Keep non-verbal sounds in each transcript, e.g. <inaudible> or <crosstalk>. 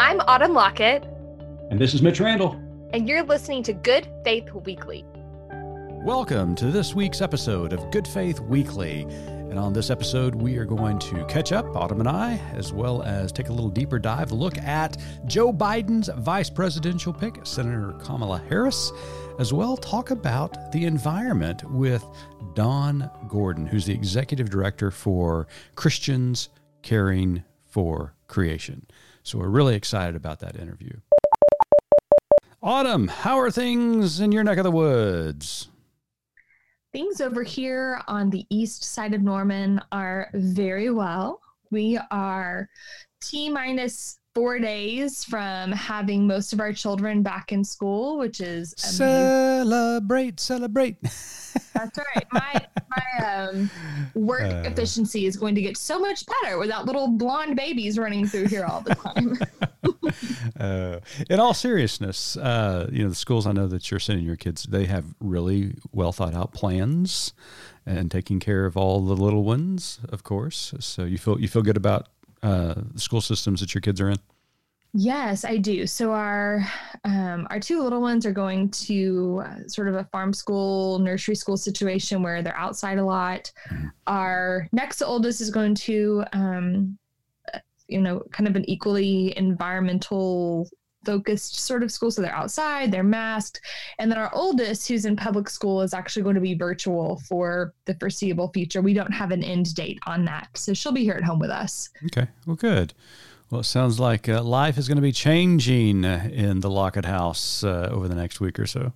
I'm Autumn Lockett. And this is Mitch Randall. And you're listening to Good Faith Weekly. Welcome to this week's episode of Good Faith Weekly. And on this episode, we are going to catch up, Autumn and I, as well as take a little deeper dive look at Joe Biden's vice presidential pick, Senator Kamala Harris, as well talk about the environment with Don Gordon, who's the executive director for Christians Caring for Creation. So we're really excited about that interview. Autumn, how are things in your neck of the woods? Things over here on the east side of Norman are very well. We are T minus four days from having most of our children back in school, which is amazing. celebrate, celebrate. That's right. My my um, work uh, efficiency is going to get so much better without little blonde babies running through here all the time. <laughs> <laughs> uh, in all seriousness, uh, you know the schools I know that you're sending your kids, they have really well thought out plans and taking care of all the little ones, of course. So you feel you feel good about uh, the school systems that your kids are in. Yes, I do. So our um, our two little ones are going to uh, sort of a farm school, nursery school situation where they're outside a lot. Our next oldest is going to, um, uh, you know, kind of an equally environmental focused sort of school. So they're outside, they're masked, and then our oldest, who's in public school, is actually going to be virtual for the foreseeable future. We don't have an end date on that, so she'll be here at home with us. Okay, well, good. Well, it sounds like uh, life is going to be changing uh, in the Lockett house uh, over the next week or so.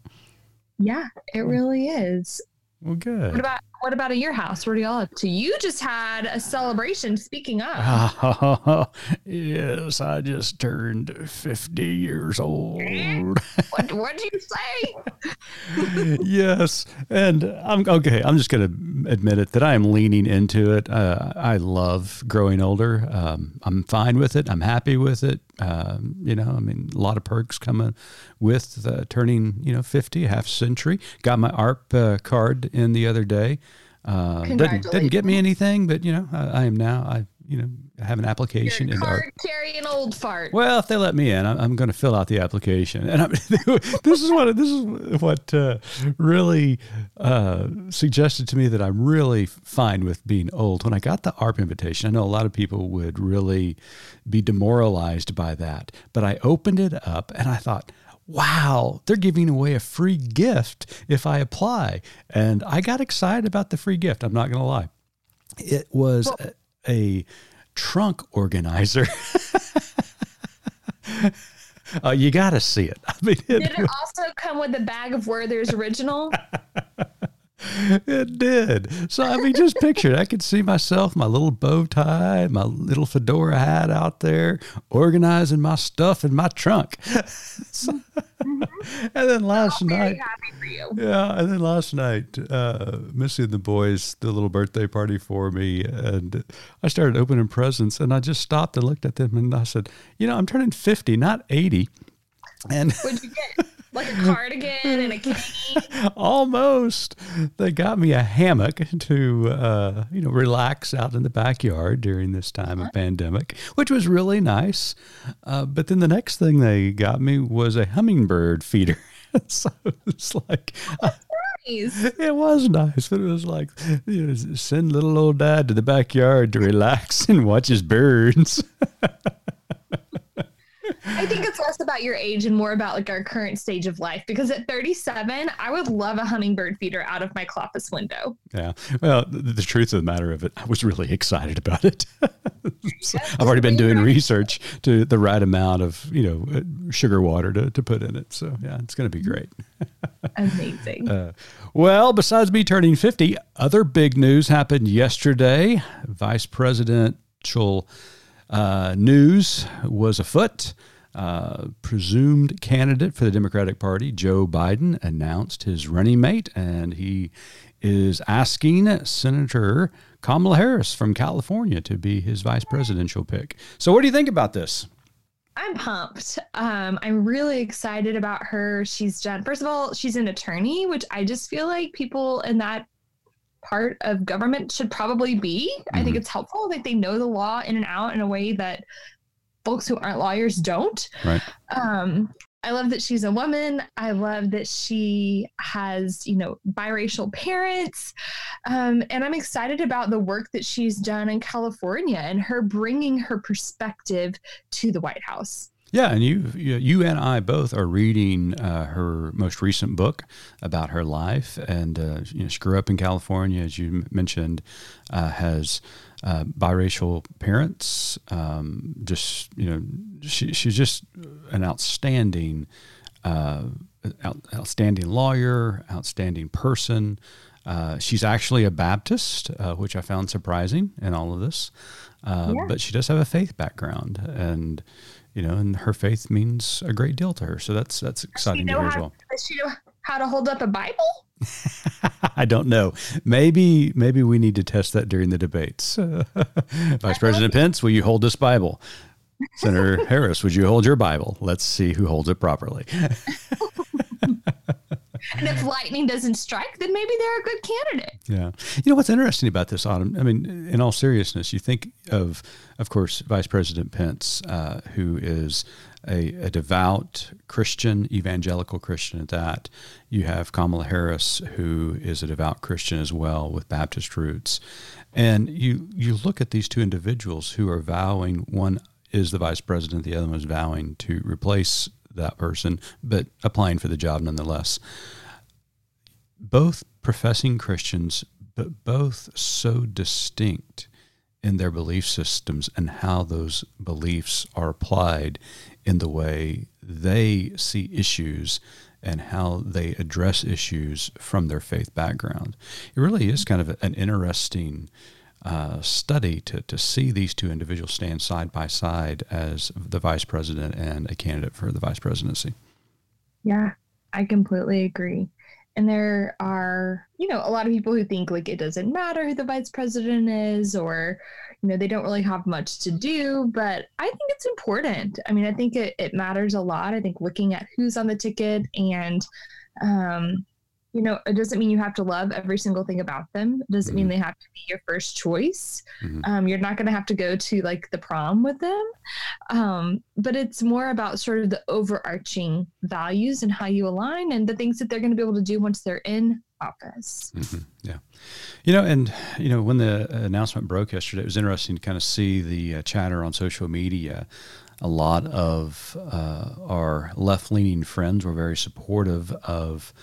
Yeah, it really is. Well, good. What about what about at your house? What are y'all up to? You just had a celebration. Speaking of, <laughs> yes, I just turned fifty years old. <laughs> what what did you say? yes, and I'm okay. I'm just going to admit it that I am leaning into it. Uh, I love growing older. Um, I'm fine with it. I'm happy with it. Um, you know, I mean, a lot of perks coming with uh, turning, you know, 50, half century. Got my AARP uh, card in the other day. Uh, didn't, didn't get me anything, but, you know, I, I am now, I, you know, have an application in card carrying old fart. Well, if they let me in, I'm, I'm going to fill out the application. And I'm, <laughs> this is what this is what uh, really uh, suggested to me that I'm really fine with being old. When I got the AARP invitation, I know a lot of people would really be demoralized by that, but I opened it up and I thought wow, they're giving away a free gift if I apply. And I got excited about the free gift. I'm not going to lie. It was well, a, a, trunk organizer. <laughs> uh, you got to see it. I mean, it, Did it also come with a bag of Werther's original? <laughs> <laughs> it did. So I mean, just picture it. I could see myself, my little bow tie, my little fedora hat out there, organizing my stuff in my trunk. so, <laughs> mm-hmm. And then last night, yeah, and then last night, uh, Missy and the boys did a little birthday party for me, and I started opening presents, and I just stopped and looked at them, and I said, you know, I'm turning fifty, not eighty. And what'd you get? <laughs> like a cardigan and a cane. <laughs> Almost. They got me a hammock to uh, you know relax out in the backyard during this time of pandemic, which was really nice. Uh, but then the next thing they got me was a hummingbird feeder. <laughs> so it's like. Uh, nice. <laughs> It was nice, but it was like you know, send little old dad to the backyard to relax and watch his birds. I think it's less about your age and more about like our current stage of life. Because at 37, I would love a hummingbird feeder out of my office window. Yeah. Well, the, the, truth of the matter of it, I was really excited about it. <laughs> so I've already been doing research to the right amount of you know uh, sugar water to, to put in it. So yeah, it's going to be great. Amazing. <laughs> Uh, well, besides me turning 50, other big news happened yesterday. Vice presidential uh, news was afoot. Uh, presumed candidate for the Democratic Party, Joe Biden, announced his running mate, and he is asking Senator Kamala Harris from California to be his vice presidential pick. So, what do you think about this? I'm pumped. Um, I'm really excited about her. She's done, first of all, she's an attorney, which I just feel like people in that part of government should probably be. Mm-hmm. I think mm-hmm. it's helpful. I think they know the law in and out in a way that folks who aren't lawyers don't. Right. Um, I love that she's a woman. I love that she has, you know, biracial parents. Um, and I'm excited about the work that she's done in California and her bringing her perspective to the White House. Yeah, and you, you, and I both are reading uh, her most recent book about her life, and uh, you know, she grew up in California, as you mentioned, uh, has uh, biracial parents. Um, just you know, she, she's just an outstanding, uh, out, outstanding lawyer, outstanding person. Uh, she's actually a Baptist, which I found surprising in all of this. Yeah. But she does have a faith background, and you know, and her faith means a great deal to her. So that's that's exciting to hear as well. Does she know how to hold up a Bible? <laughs> I don't know. Maybe maybe we need to test that during the debates. <laughs> Vice President Pence, will you hold this Bible? Senator <laughs> Harris, would you hold your Bible? Let's see who holds it properly. And if lightning doesn't strike, then maybe they're a good candidate. Yeah. You know what's interesting about this autumn? I mean, in all seriousness, you think of, of course, Vice President Pence, uh, who is a, a, devout Christian, evangelical Christian at that. You have Kamala Harris, who is a devout Christian as well with Baptist roots. And you, you look at these two individuals who are vowing, one is the vice president, the other one is vowing to replace that person, but applying for the job nonetheless. Both professing Christians, but both so distinct in their belief systems and how those beliefs are applied in the way they see issues and how they address issues from their faith background. It really is kind of an interesting uh, study to, to see these two individuals stand side by side as the vice president and a candidate for the vice presidency. Yeah, I completely agree. And there are, you know, a lot of people who think like it doesn't matter who the vice president is or, you know, they don't really have much to do. But I think it's important. I mean, I think it, it matters a lot. I think looking at who's on the ticket and, um, you know, it doesn't mean you have to love every single thing about them. It doesn't mm-hmm. mean they have to be your first choice. Mm-hmm. Um, you're not going to have to go to like the prom with them. Um, but it's more about sort of the overarching values and how you align and the things that they're going to be able to do once they're in office. Mm-hmm. Yeah. You know, and, you know, when the announcement broke yesterday, it was interesting to kind of see the uh, chatter on social media a lot of uh, our left leaning friends were very supportive of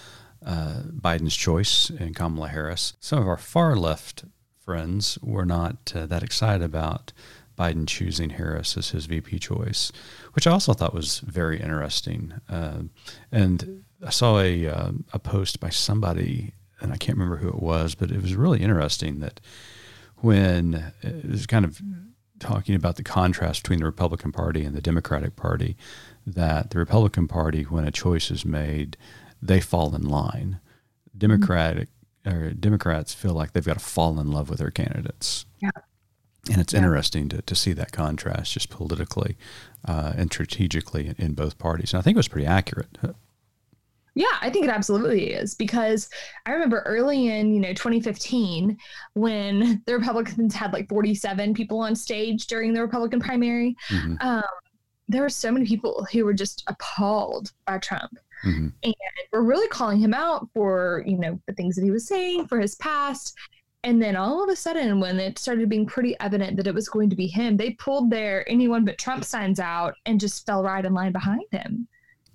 uh, Biden's choice and Kamala Harris. Some of our far left friends were not uh, that excited about Biden choosing Harris as his VP choice, which I also thought was very interesting. Uh, and I saw a, uh, a post by somebody, and I can't remember who it was, but it was really interesting that when it was kind of talking about the contrast between the Republican Party and the Democratic Party, that the Republican Party, when a choice is made, they fall in line. Democratic or Democrats feel like they've got to fall in love with their candidates. Yeah. And it's yeah. interesting to, to see that contrast just politically uh, and strategically in, in both parties. And I think it was pretty accurate. Yeah, I think it absolutely is because I remember early in, you know, 2015 when the Republicans had like 47 people on stage during the Republican primary. Mm-hmm. Um, there were so many people who were just appalled by Trump. Mm-hmm. And we're really calling him out for, you know, the things that he was saying, for his past. And then all of a sudden, when it started being pretty evident that it was going to be him, they pulled their anyone but Trump signs out and just fell right in line behind him.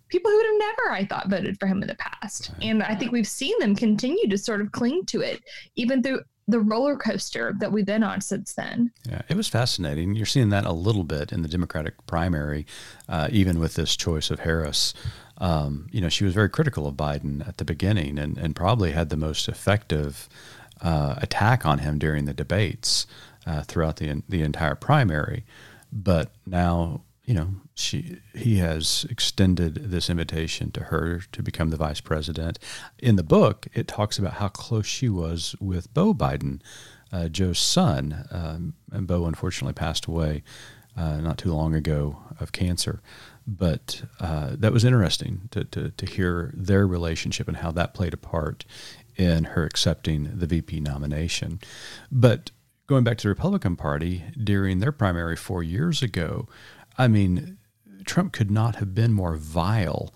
People who would have never, I thought, voted for him in the past. And I think we've seen them continue to sort of cling to it, even through the roller coaster that we've been on since then. Yeah, it was fascinating. You're seeing that a little bit in the Democratic primary, uh, even with this choice of Harris. Um, you know, she was very critical of Biden at the beginning and, and probably had the most effective uh, attack on him during the debates uh, throughout the, the entire primary. But now, you know, she he has extended this invitation to her to become the vice president. In the book, it talks about how close she was with Beau Biden, uh, Joe's son. Um, and Beau unfortunately passed away uh, not too long ago of cancer. But uh, that was interesting to, to, to hear their relationship and how that played a part in her accepting the VP nomination. But going back to the Republican Party, during their primary four years ago, I mean, Trump could not have been more vile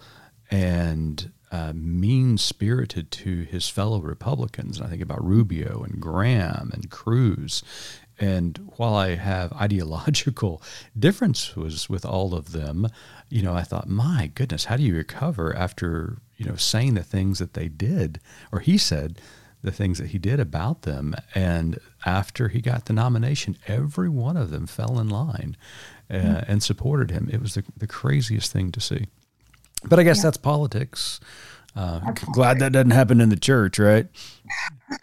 and uh, mean spirited to his fellow Republicans. And I think about Rubio and Graham and Cruz. And while I have ideological <laughs> differences with all of them, you know, I thought, my goodness, how do you recover after, you know, saying the things that they did, or he said the things that he did about them. And after he got the nomination, every one of them fell in line uh, mm-hmm. and supported him. It was the, the craziest thing to see. But I guess yeah. that's politics. Uh, glad that doesn't happen in the church, right? <laughs>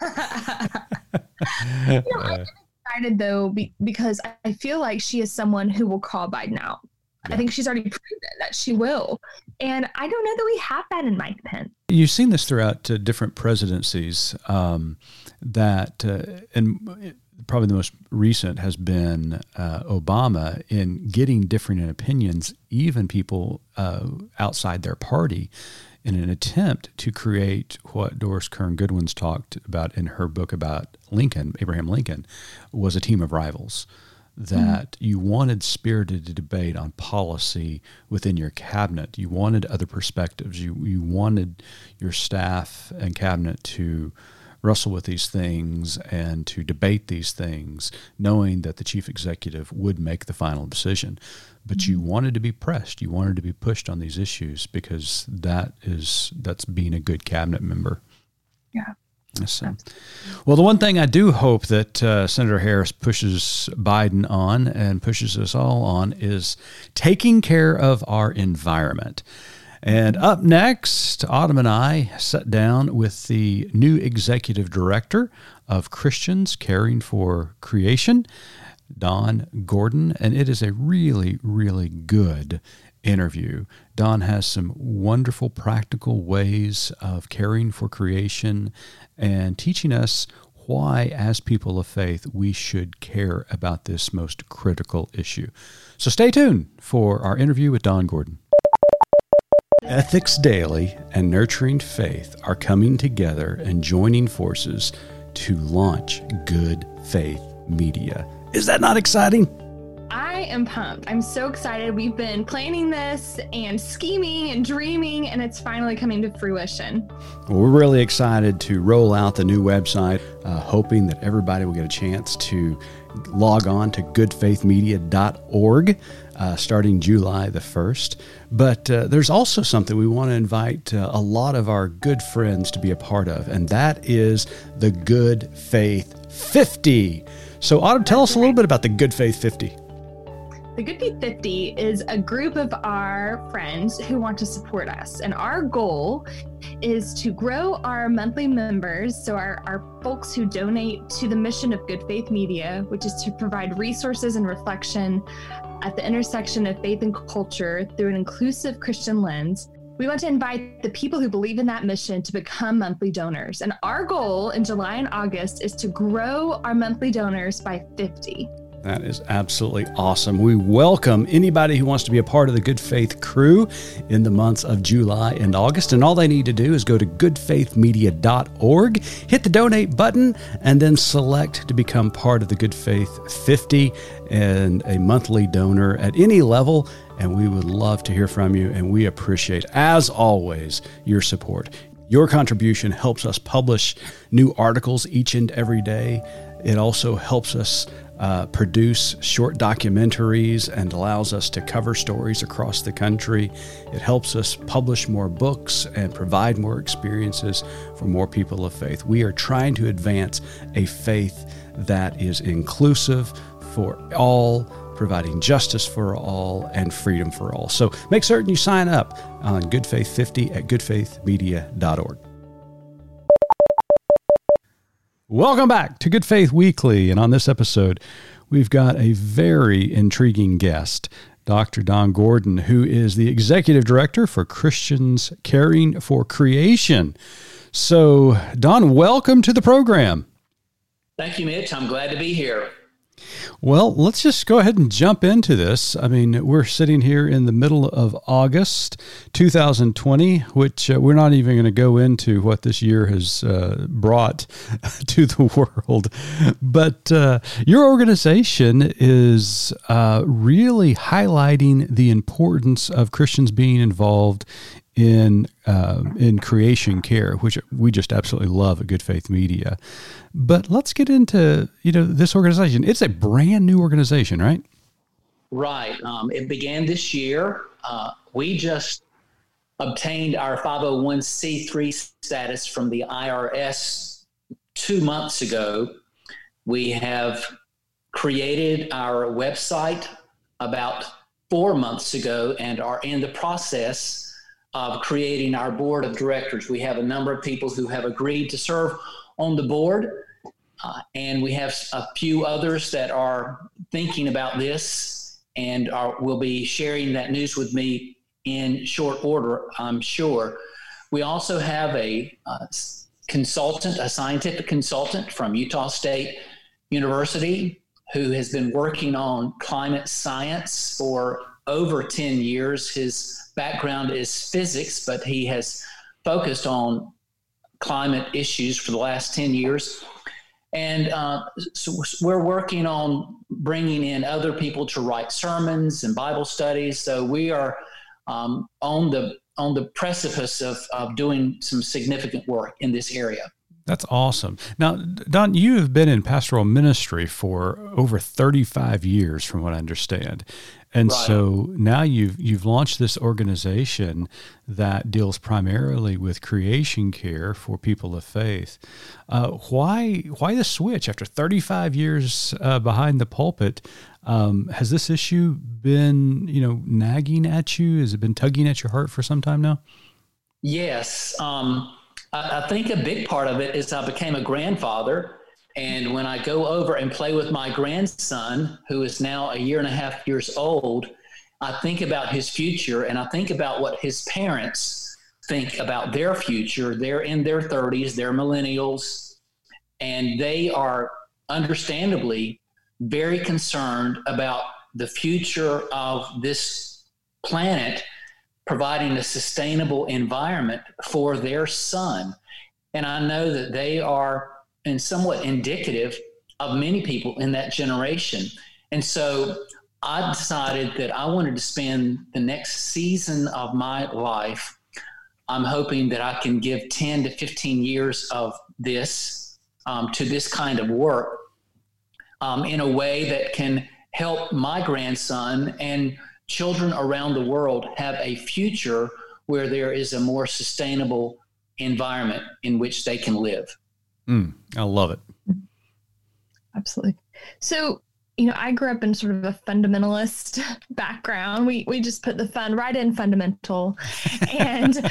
you know, I'm <laughs> excited though be, because I feel like she is someone who will call Biden out. Yeah. I think she's already proven that she will, and I don't know that we have that in Mike Pence. You've seen this throughout uh, different presidencies. Um, that uh, and probably the most recent has been uh, Obama in getting different opinions, even people uh, outside their party, in an attempt to create what Doris Kearns Goodwin's talked about in her book about Lincoln, Abraham Lincoln, was a team of rivals. That mm-hmm. you wanted spirited debate on policy within your cabinet. You wanted other perspectives. You you wanted your staff and cabinet to wrestle with these things and to debate these things, knowing that the chief executive would make the final decision. But mm-hmm. you wanted to be pressed, you wanted to be pushed on these issues because that is that's being a good cabinet member. Yeah. So, well, the one thing I do hope that uh, Senator Harris pushes Biden on and pushes us all on is taking care of our environment. And up next, Autumn and I sat down with the new executive director of Christians Caring for Creation, Don Gordon, and it is a really, really good interview. Don has some wonderful practical ways of caring for creation and teaching us why, as people of faith, we should care about this most critical issue. So stay tuned for our interview with Don Gordon. Ethics Daily and Nurturing Faith are coming together and joining forces to launch Good Faith Media. Is that not exciting? I am pumped. I'm so excited. We've been planning this and scheming and dreaming, and it's finally coming to fruition. Well, we're really excited to roll out the new website, uh, hoping that everybody will get a chance to log on to goodfaithmedia.org uh, starting July the 1st. But uh, there's also something we want to invite uh, a lot of our good friends to be a part of, and that is the Good Faith 50. So, Autumn, tell us a little bit about the Good Faith 50. The Good Faith 50 is a group of our friends who want to support us. And our goal is to grow our monthly members, so our, our folks who donate to the mission of Good Faith Media, which is to provide resources and reflection at the intersection of faith and culture through an inclusive Christian lens. We want to invite the people who believe in that mission to become monthly donors. And our goal in July and August is to grow our monthly donors by 50. That is absolutely awesome. We welcome anybody who wants to be a part of the Good Faith crew in the months of July and August. And all they need to do is go to goodfaithmedia.org, hit the donate button, and then select to become part of the Good Faith 50 and a monthly donor at any level. And we would love to hear from you. And we appreciate, as always, your support. Your contribution helps us publish new articles each and every day. It also helps us uh, produce short documentaries and allows us to cover stories across the country. It helps us publish more books and provide more experiences for more people of faith. We are trying to advance a faith that is inclusive for all, providing justice for all and freedom for all. So make certain you sign up on Good Faith 50 at goodfaithmedia.org. Welcome back to Good Faith Weekly. And on this episode, we've got a very intriguing guest, Dr. Don Gordon, who is the executive director for Christians Caring for Creation. So, Don, welcome to the program. Thank you, Mitch. I'm glad to be here. Well, let's just go ahead and jump into this. I mean, we're sitting here in the middle of August 2020, which uh, we're not even going to go into what this year has uh, brought <laughs> to the world. But uh, your organization is uh, really highlighting the importance of Christians being involved in uh, in creation care, which we just absolutely love at Good Faith Media. But let's get into you know this organization. It's a brand new organization, right? Right. Um, it began this year. Uh, we just obtained our 501c3 status from the IRS two months ago. We have created our website about four months ago and are in the process of creating our board of directors. We have a number of people who have agreed to serve on the board, uh, and we have a few others that are thinking about this and are, will be sharing that news with me in short order, I'm sure. We also have a uh, consultant, a scientific consultant from Utah State University who has been working on climate science for over 10 years. His background is physics, but he has focused on climate issues for the last 10 years. And uh, so we're working on bringing in other people to write sermons and Bible studies. So we are um, on the on the precipice of, of doing some significant work in this area. That's awesome. Now, Don, you have been in pastoral ministry for over 35 years, from what I understand. And right. so now you've you've launched this organization that deals primarily with creation care for people of faith. Uh, why why the switch after 35 years uh, behind the pulpit? Um, has this issue been you know nagging at you? Has it been tugging at your heart for some time now? Yes, um, I, I think a big part of it is I became a grandfather and when I go over and play with my grandson, who is now a year and a half years old, I think about his future and I think about what his parents think about their future. They're in their 30s, they're millennials, and they are understandably very concerned about the future of this planet providing a sustainable environment for their son. And I know that they are and somewhat indicative of many people in that generation. And so I decided that I wanted to spend the next season of my life. I'm hoping that I can give 10 to 15 years of this um, to this kind of work um, in a way that can help my grandson and children around the world have a future where there is a more sustainable environment in which they can live. Mm, I love it. Absolutely. So, you know, I grew up in sort of a fundamentalist <laughs> background. We we just put the fun right in fundamental, and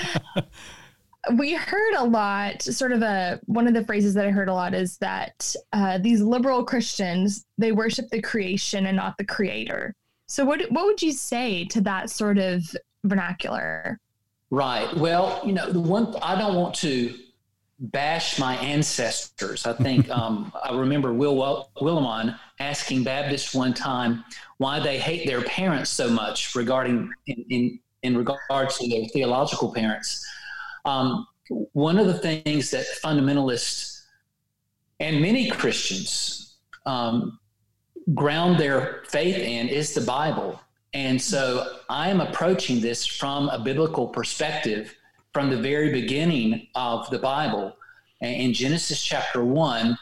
<laughs> we heard a lot. Sort of a one of the phrases that I heard a lot is that uh, these liberal Christians they worship the creation and not the creator. So, what what would you say to that sort of vernacular? Right. Well, you know, the one I don't want to bash my ancestors. I think <laughs> um, I remember Will Willimon asking Baptists one time why they hate their parents so much regarding in, in, in regards to their theological parents. Um, one of the things that fundamentalists and many Christians um, ground their faith in is the Bible. And so I am approaching this from a biblical perspective from the very beginning of the Bible. In Genesis chapter 1,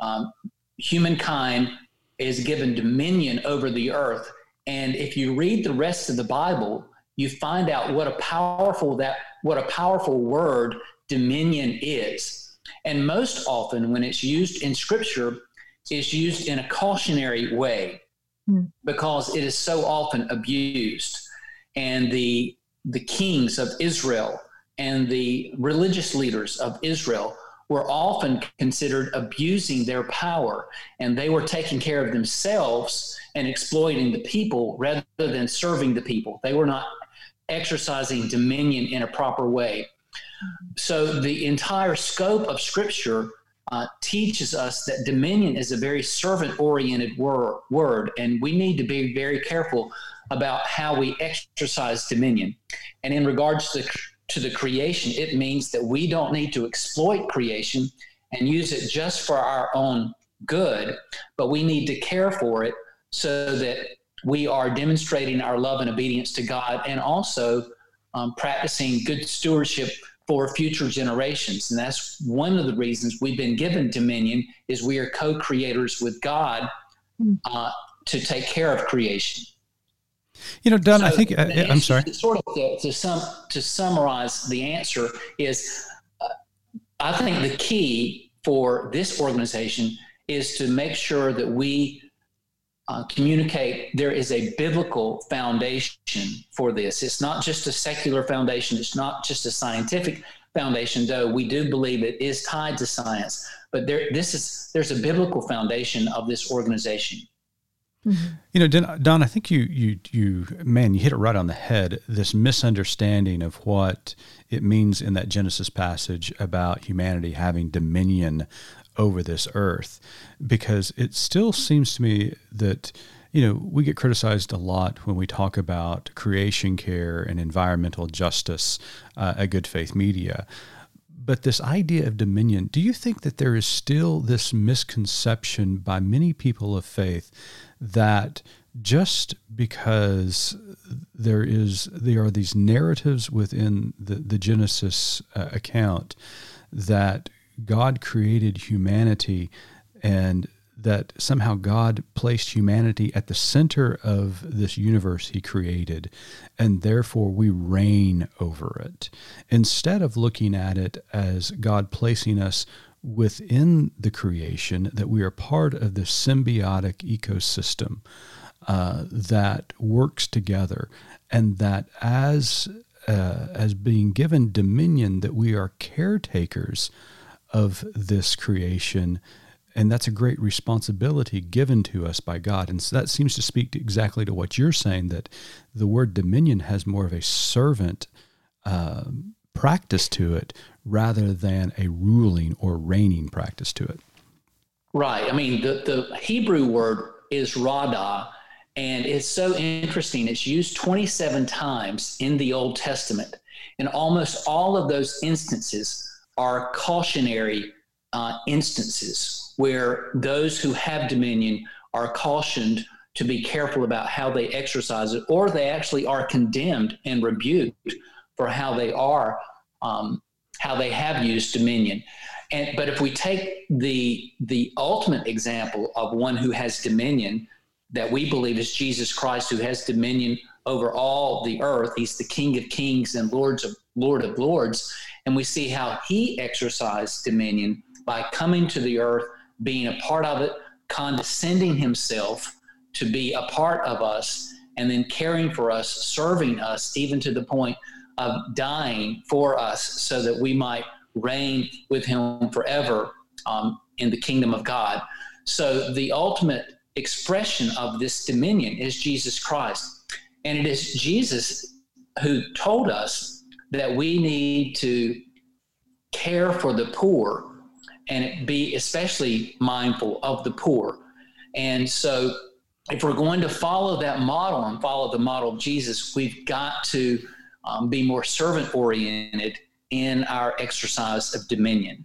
um, humankind is given dominion over the earth. And if you read the rest of the Bible, you find out what a powerful that what a powerful word dominion is. And most often when it's used in scripture, it's used in a cautionary way mm. because it is so often abused. And the the kings of Israel and the religious leaders of Israel were often considered abusing their power and they were taking care of themselves and exploiting the people rather than serving the people. They were not exercising dominion in a proper way. So the entire scope of Scripture uh, teaches us that dominion is a very servant oriented wor- word, and we need to be very careful about how we exercise dominion. And in regards to, to the creation, it means that we don't need to exploit creation and use it just for our own good, but we need to care for it so that we are demonstrating our love and obedience to God and also um, practicing good stewardship for future generations. And that's one of the reasons we've been given dominion is we are co-creators with God hmm. uh, to take care of creation. You know, Don, so I think uh, I'm sorry. Sort of to, to, sum, to summarize the answer is, uh, I think the key for this organization is to make sure that we uh, communicate there is a biblical foundation for this. It's not just a secular foundation, it's not just a scientific foundation, though we do believe it is tied to science. But there, this is there's a biblical foundation of this organization. Mm-hmm. You know, Don, I think you, you, you, man, you hit it right on the head. This misunderstanding of what it means in that Genesis passage about humanity having dominion over this earth because it still seems to me that you know we get criticized a lot when we talk about creation care and environmental justice uh, at good faith media but this idea of dominion do you think that there is still this misconception by many people of faith that just because there is there are these narratives within the, the genesis uh, account that God created humanity and that somehow God placed humanity at the center of this universe he created, and therefore we reign over it. Instead of looking at it as God placing us within the creation, that we are part of the symbiotic ecosystem uh, that works together, and that as uh, as being given dominion, that we are caretakers of this creation. And that's a great responsibility given to us by God. And so that seems to speak to exactly to what you're saying that the word dominion has more of a servant uh, practice to it rather than a ruling or reigning practice to it. Right. I mean, the, the Hebrew word is radah, and it's so interesting. It's used 27 times in the Old Testament. And almost all of those instances, are cautionary uh, instances where those who have dominion are cautioned to be careful about how they exercise it, or they actually are condemned and rebuked for how they are, um, how they have used dominion. And but if we take the the ultimate example of one who has dominion, that we believe is Jesus Christ, who has dominion over all the earth. He's the King of Kings and Lords of Lord of Lords. And we see how he exercised dominion by coming to the earth, being a part of it, condescending himself to be a part of us, and then caring for us, serving us, even to the point of dying for us so that we might reign with him forever um, in the kingdom of God. So the ultimate expression of this dominion is Jesus Christ. And it is Jesus who told us that we need to care for the poor and be especially mindful of the poor. And so, if we're going to follow that model and follow the model of Jesus, we've got to um, be more servant oriented in our exercise of dominion.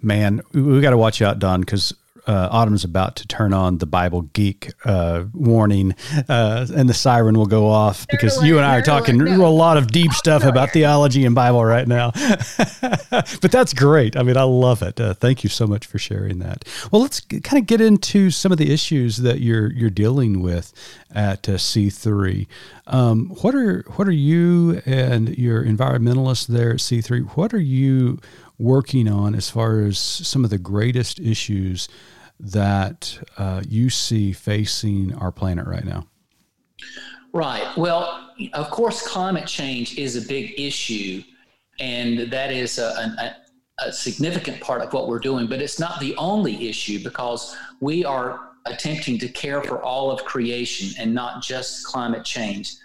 Man, we got to watch out, Don, because uh, Autumn's about to turn on the Bible geek uh, warning, uh, and the siren will go off because you and I are talking no. a lot of deep <laughs> stuff about theology and Bible right now. <laughs> but that's great. I mean, I love it. Uh, thank you so much for sharing that. Well, let's kind of get into some of the issues that you're you're dealing with at uh, C3. Um, what are what are you and your environmentalists there at C3? What are you working on as far as some of the greatest issues that uh, you see facing our planet right now? Right. Well, of course, climate change is a big issue, and that is a, a, a significant part of what we're doing, but it's not the only issue because we are attempting to care for all of creation and not just climate change.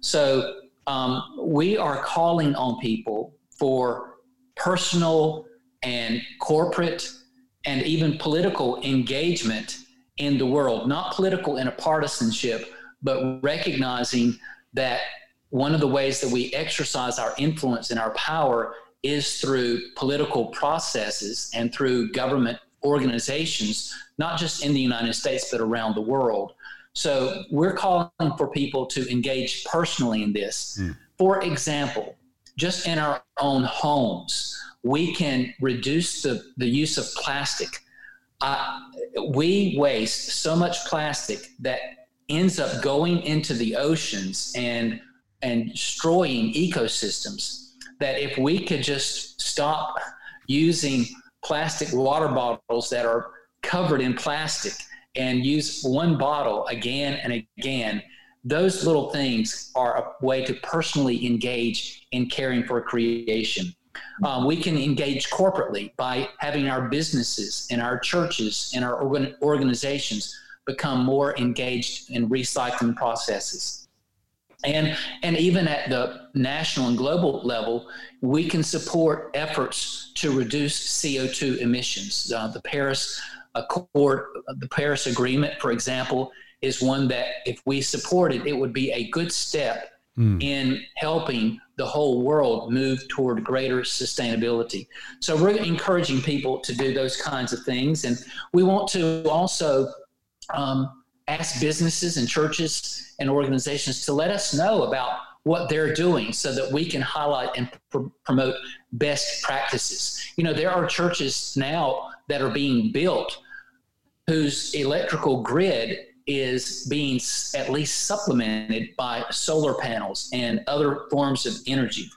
So um, we are calling on people for personal and corporate and even political engagement in the world, not political in a partisanship, but recognizing that one of the ways that we exercise our influence and our power is through political processes and through government organizations, not just in the United States, but around the world. So we're calling for people to engage personally in this. Mm. For example, just in our own homes, we can reduce the, the use of plastic. Uh, we waste so much plastic that ends up going into the oceans and and destroying ecosystems that if we could just stop using plastic water bottles that are covered in plastic and use one bottle again and again those little things are a way to personally engage in caring for creation um, we can engage corporately by having our businesses and our churches and our organ- organizations become more engaged in recycling processes. And, and even at the national and global level, we can support efforts to reduce CO2 emissions. Uh, the Paris Accord, the Paris Agreement, for example, is one that if we support it, it would be a good step mm. in helping the whole world move toward greater sustainability. So we're encouraging people to do those kinds of things. And we want to also um, ask businesses and churches and organizations to let us know about what they're doing so that we can highlight and pr- promote best practices. You know, there are churches now that are being built whose electrical grid is being at least supplemented by solar panels and other forms of energy.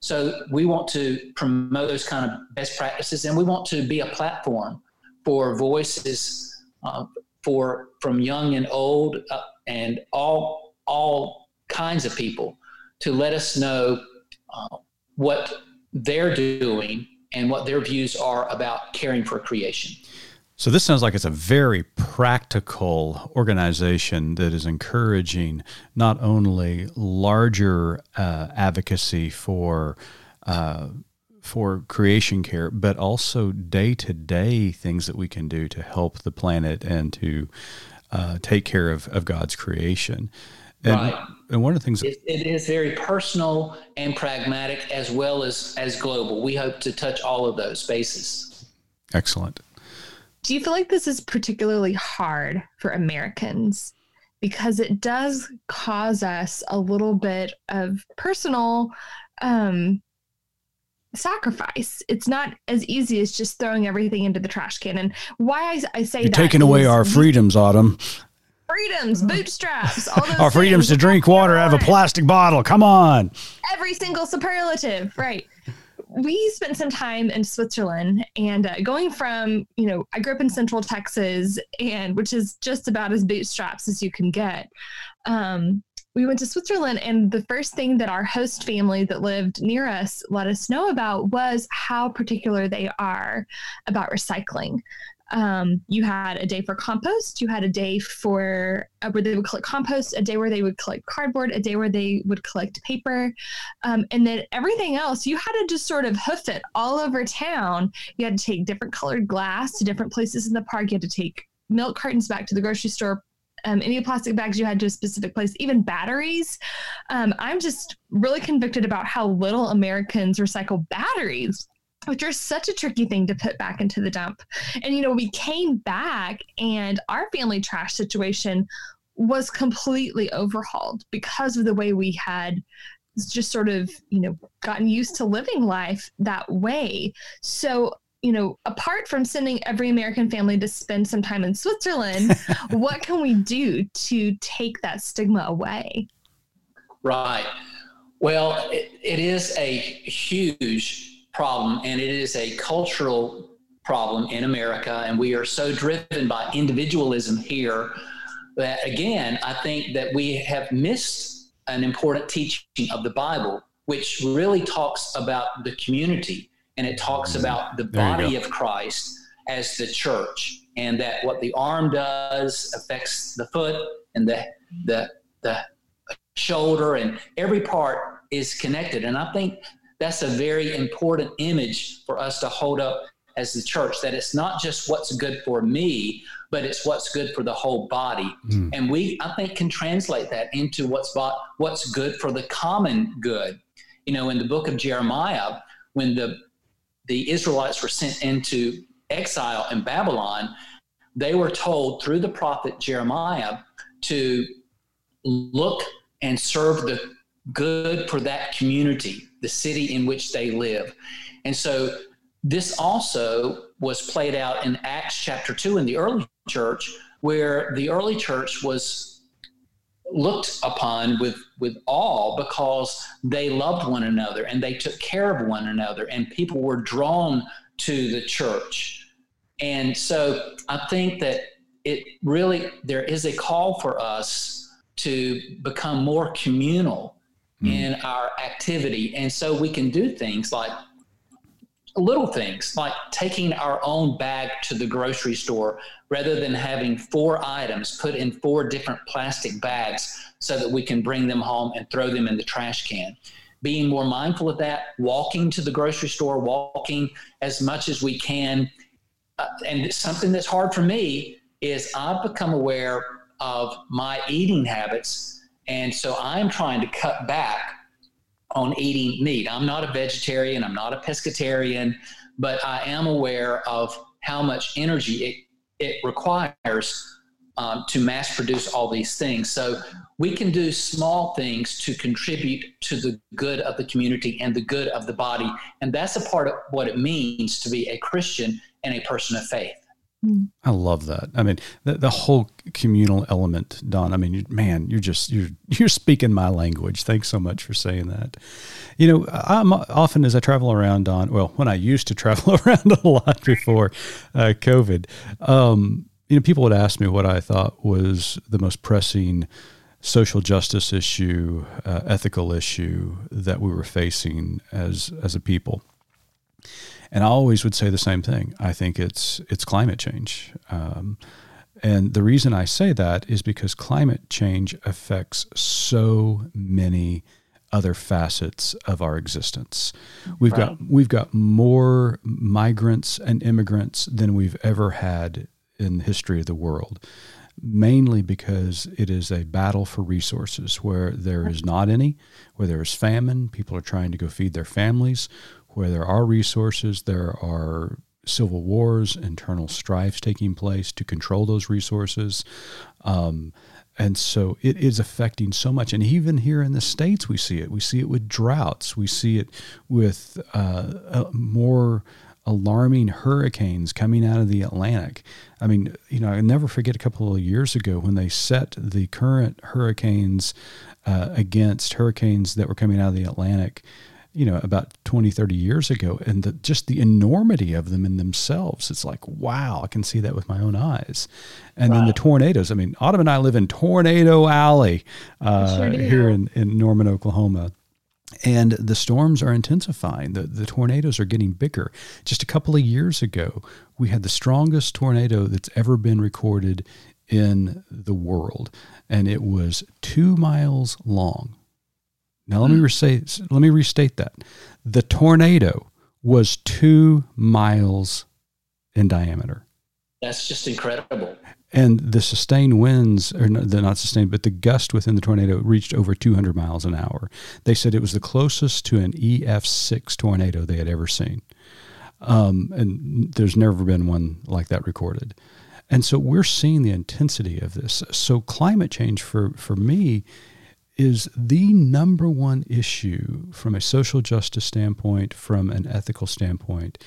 So we want to promote those kind of best practices, and we want to be a platform for voices uh, for from young and old uh, and all all kinds of people to let us know uh, what they're doing and what their views are about caring for creation. So this sounds like it's a very practical organization that is encouraging not only larger uh, advocacy for uh, for creation care, but also day to day things that we can do to help the planet and to uh, take care of, of God's creation. And, right. and one of the things it, it is very personal and pragmatic as well as as global. We hope to touch all of those bases. Excellent. Do you feel like this is particularly hard for Americans? Because it does cause us a little bit of personal um, sacrifice. It's not as easy as just throwing everything into the trash can. And why I, I say You're that taking away our freedoms, Autumn. Freedoms, bootstraps, all those <laughs> our freedoms to drink water out of a plastic bottle. Come on. Every single superlative, right? We spent some time in Switzerland and uh, going from, you know, I grew up in central Texas and which is just about as bootstraps as you can get. Um, we went to Switzerland, and the first thing that our host family that lived near us let us know about was how particular they are about recycling um, you had a day for compost, you had a day for uh, where they would collect compost, a day where they would collect cardboard, a day where they would collect paper, um, and then everything else you had to just sort of hoof it all over town. You had to take different colored glass to different places in the park. You had to take milk cartons back to the grocery store. Um, any plastic bags you had to a specific place, even batteries. Um, I'm just really convicted about how little Americans recycle batteries which are such a tricky thing to put back into the dump. And, you know, we came back and our family trash situation was completely overhauled because of the way we had just sort of, you know, gotten used to living life that way. So, you know, apart from sending every American family to spend some time in Switzerland, <laughs> what can we do to take that stigma away? Right. Well, it, it is a huge problem, and it is a cultural problem in America. And we are so driven by individualism here that, again, I think that we have missed an important teaching of the Bible, which really talks about the community and it talks mm-hmm. about the body of Christ as the church, and that what the arm does affects the foot and the the the shoulder and every part is connected. And I think that's a very important image for us to hold up as the church that it's not just what's good for me, but it's what's good for the whole body. Mm. And we, I think, can translate that into what's what's good for the common good. You know, in the book of Jeremiah, when the the Israelites were sent into exile in Babylon, they were told through the prophet Jeremiah to look and serve the good for that community, the city in which they live. And so this also was played out in Acts chapter 2 in the early church, where the early church was looked upon with, with awe because they loved one another and they took care of one another, and people were drawn to the church. And so I think that it really, there is a call for us to become more communal mm. in our activity. And so we can do things like little things like taking our own bag to the grocery store rather than having four items put in four different plastic bags so that we can bring them home and throw them in the trash can. Being more mindful of that, walking to the grocery store, walking as much as we can. Uh, and something that's hard for me is I've become aware of my eating habits. And so I'm trying to cut back on eating meat. I'm not a vegetarian, I'm not a pescatarian, but I am aware of how much energy it, it requires um, to mass produce all these things. So we can do small things to contribute to the good of the community and the good of the body. And that's a part of what it means to be a Christian and a person of faith. I love that. I mean, the, the whole communal element, Don. I mean, man, you're just you're <laughs> you're speaking my language. Thanks so much for saying that. You know, I'm often as I travel around, Don. Well, when I used to <laughs> travel around a lot before uh, COVID, um, you know, people would ask me what I thought was the most pressing social justice issue, uh, ethical issue that we were facing as as a people. And I always would say the same thing. I think it's it's climate change. Um, and the reason I say that is because climate change affects so many other facets of our existence. We've right. got we've got more migrants and immigrants than we've ever had in the history of the world. Mainly because it is a battle for resources where there is not any, where there is famine, people are trying to go feed their families, where there are resources, there are civil wars, internal strifes taking place to control those resources. Um, and so it is affecting so much. And even here in the States, we see it. We see it with droughts, we see it with uh, more alarming hurricanes coming out of the Atlantic. I mean, you know, I never forget a couple of years ago when they set the current hurricanes uh, against hurricanes that were coming out of the Atlantic you know, about 20, 30 years ago. And the, just the enormity of them in themselves. It's like, wow, I can see that with my own eyes. And wow. then the tornadoes. I mean, Autumn and I live in Tornado Alley uh, sure here in, in Norman, Oklahoma. And the storms are intensifying. The, the tornadoes are getting bigger. Just a couple of years ago, we had the strongest tornado that's ever been recorded in the world. And it was two miles long now let me restate, let me restate that. The tornado was two miles in diameter. That's just incredible. And the sustained winds, or not, they're not sustained, but the gust within the tornado reached over 200 miles an hour. They said it was the closest to an EF6 tornado they had ever seen. Um, and there's never been one like that recorded. And so we're seeing the intensity of this. So climate change for, for me is the number one issue from a social justice standpoint, from an ethical standpoint,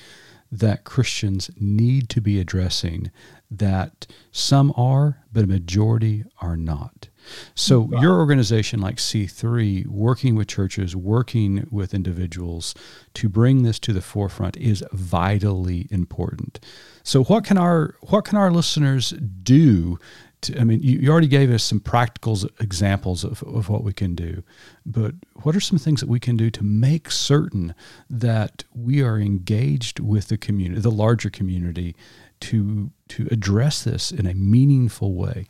that Christians need to be addressing that some are, but a majority are not. So, wow. your organization, like C3, working with churches, working with individuals to bring this to the forefront is vitally important. So, what can our what can our listeners do to, I mean, you, you already gave us some practical examples of, of what we can do, but what are some things that we can do to make certain that we are engaged with the community, the larger community, to to address this in a meaningful way?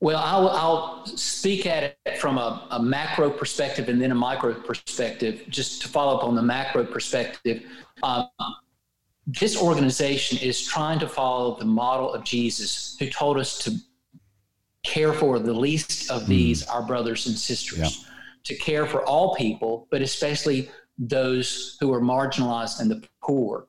Well, I'll, I'll speak at it from a, a, macro perspective and then a micro perspective. Just to follow up on the macro perspective, um, this organization is trying to follow the model of Jesus, who told us to care for the least of hmm. these, mm. our brothers and sisters, yeah. to care for all people, but especially those who are marginalized and the poor.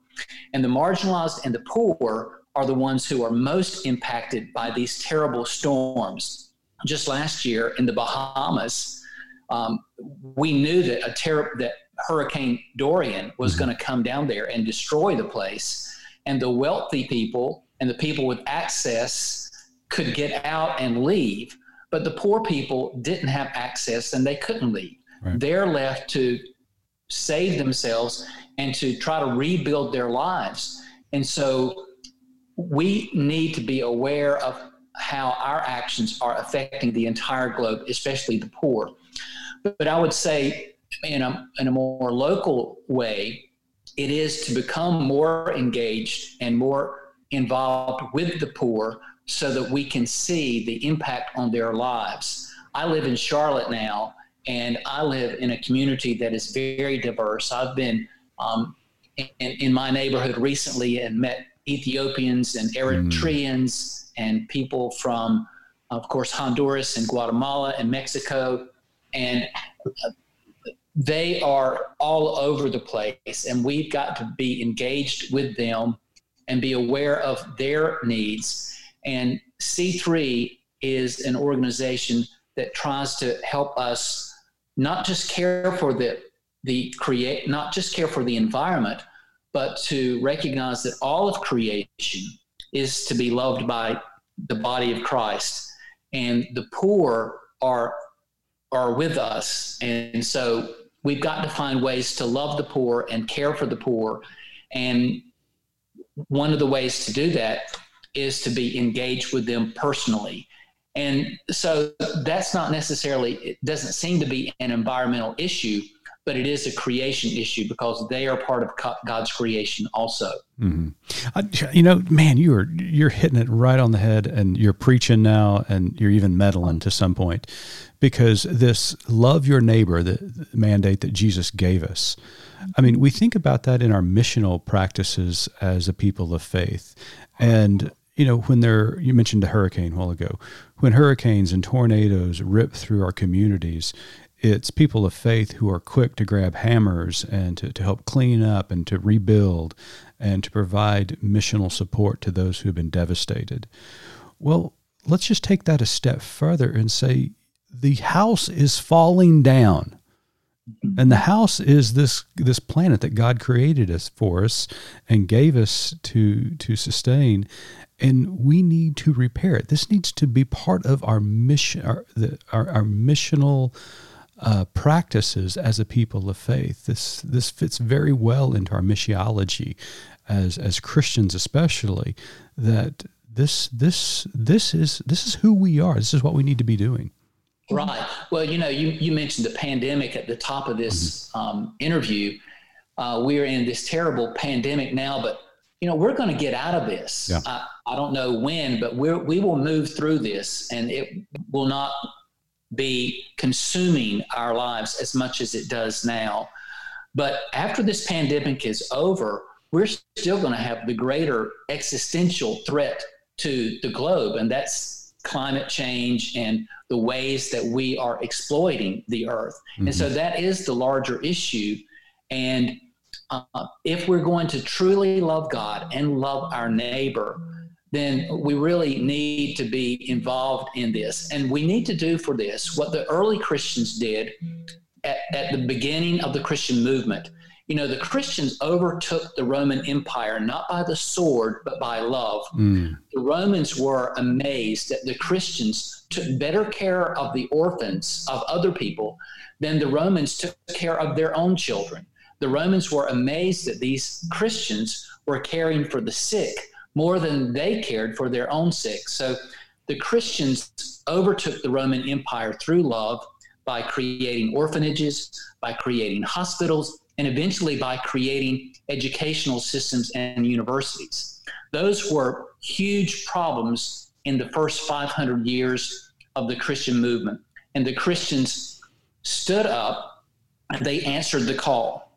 And the marginalized and the poor are the ones who are most impacted by these terrible storms. Just last year in the Bahamas, um, we knew that a ter- that Hurricane Dorian was mm-hmm. going to come down there and destroy the place, and the wealthy people and the people with access could get out and leave, but the poor people didn't have access and they couldn't leave. Right. They're left to save themselves and to try to rebuild their lives. And so we need to be aware of how our actions are affecting the entire globe, especially the poor. But, but I would say, in a, in a more local way, it is to become more engaged and more involved with the poor so that we can see the impact on their lives. I live in Charlotte now, and I live in a community that is very diverse. I've been um, in, in, my neighborhood recently and met Ethiopians and Eritreans mm. and people from, of course, Honduras and Guatemala and Mexico. And they are all over the place. And we've got to be engaged with them and be aware of their needs. And C3 is an organization that tries to help us not just care for the the create not just care for the environment but to recognize that all of creation is to be loved by the body of Christ and the poor are are with us and so we've got to find ways to love the poor and care for the poor. And one of the ways to do that is to be engaged with them personally. And so that's not necessarily, it doesn't seem to be an environmental issue, but it is a creation issue because they are part of God's creation also. Mm-hmm. I, you know, man, you are you're hitting it right on the head, and you're preaching now, and you're even meddling to some point, because this love your neighbor, the, mandate that Jesus gave us. I mean, we think about that in our missional practices as a people of faith, and you know, when there, you mentioned a hurricane a while ago, when hurricanes and tornadoes rip through our communities, it's people of faith who are quick to grab hammers and to, to help clean up and to rebuild and to provide missional support to those who have been devastated. Well, let's just take that a step further and say the house is falling down. And the house is this this planet that God created us for us and gave us to to sustain and we need to repair it. This needs to be part of our mission, our, the, our, our missional uh, practices as a people of faith. This this fits very well into our missiology as as Christians, especially that this this this is this is who we are. This is what we need to be doing. Right. Well, you know, you you mentioned the pandemic at the top of this mm-hmm. um, interview. Uh, we are in this terrible pandemic now, but you know, we're going to get out of this. Yeah. I, I don't know when, but we we will move through this and it will not be consuming our lives as much as it does now. But after this pandemic is over, we're still going to have the greater existential threat to the globe, and that's climate change and the ways that we are exploiting the earth. Mm-hmm. And so mm-hmm. that is the larger issue. And uh, if we're going to truly love God and love our neighbor, then we really need to be involved in this. And we need to do for this what the early Christians did at, at the beginning of the Christian movement. You know, the Christians overtook the Roman Empire not by the sword, but by love. Mm. The Romans were amazed that the Christians took better care of the orphans of other people than the Romans took care of their own children the Romans were amazed that these Christians were caring for the sick more than they cared for their own sick. So the Christians overtook the Roman Empire through love by creating orphanages, by creating hospitals, and eventually by creating educational systems and universities. Those were huge problems in the first 500 years of the Christian movement. And the Christians stood up and they answered the call.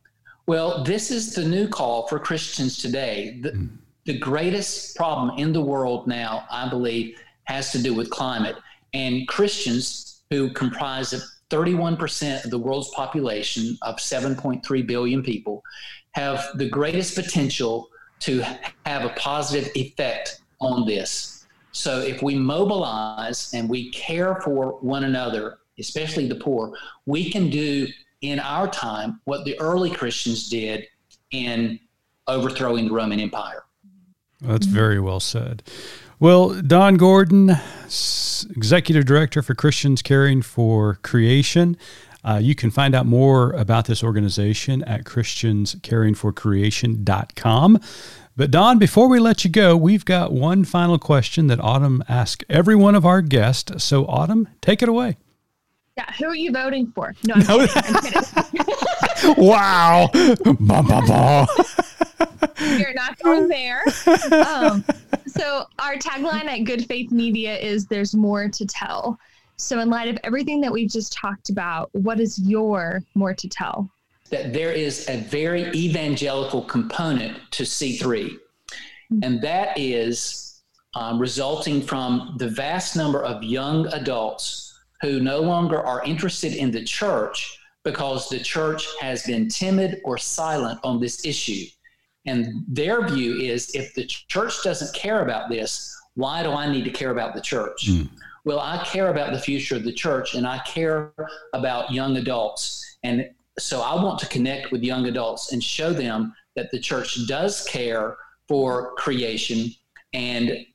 Well, this is the new call for Christians today. The, mm. The greatest problem in the world now, I believe, has to do with climate. And Christians who comprise of 31% of the world's population of 7.3 billion people have the greatest potential to have a positive effect on this. So if we mobilize and we care for one another, especially the poor, we can do in our time what the early Christians did in overthrowing the Roman Empire. That's very well said. Well, Don Gordon, Executive Director for Christians Caring for Creation. Uh, you can find out more about this organization at christianscaringforcreation.com. But Don, before we let you go, we've got one final question that Autumn asked every one of our guests. So, Autumn, take it away. Yeah, who are you voting for? No, I'm no. kidding. I'm kidding. <laughs> wow. You're not going there. <laughs> Um, so, our tagline at Good Faith Media is There's More to Tell. So, in light of everything that we've just talked about, what is your more to tell? That there is a very evangelical component to C3, and that is um, resulting from the vast number of young adults who no longer are interested in the church because the church has been timid or silent on this issue. And their view is if the church doesn't care about this, why do I need to care about the church? Mm. Well, I care about the future of the church and I care about young adults. And so I want to connect with young adults and show them that the church does care for creation and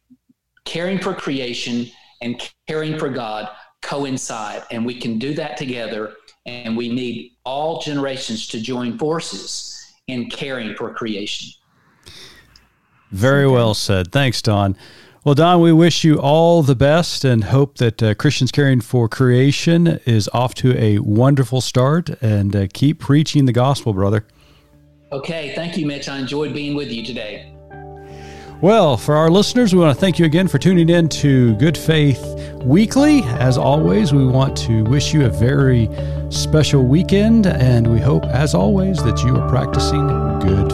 caring for creation and caring for God coincide. And we can do that together. And we need all generations to join forces in caring for creation. Very well said. Thanks, Don. Well, Don, we wish you all the best and hope that uh, Christians Caring for Creation is off to a wonderful start and uh, keep preaching the gospel, brother. Okay. Thank you, Mitch. I enjoyed being with you today. Well, for our listeners, we want to thank you again for tuning in to Good Faith Weekly. As always, we want to wish you a very special weekend, and we hope, as always, that you are practicing good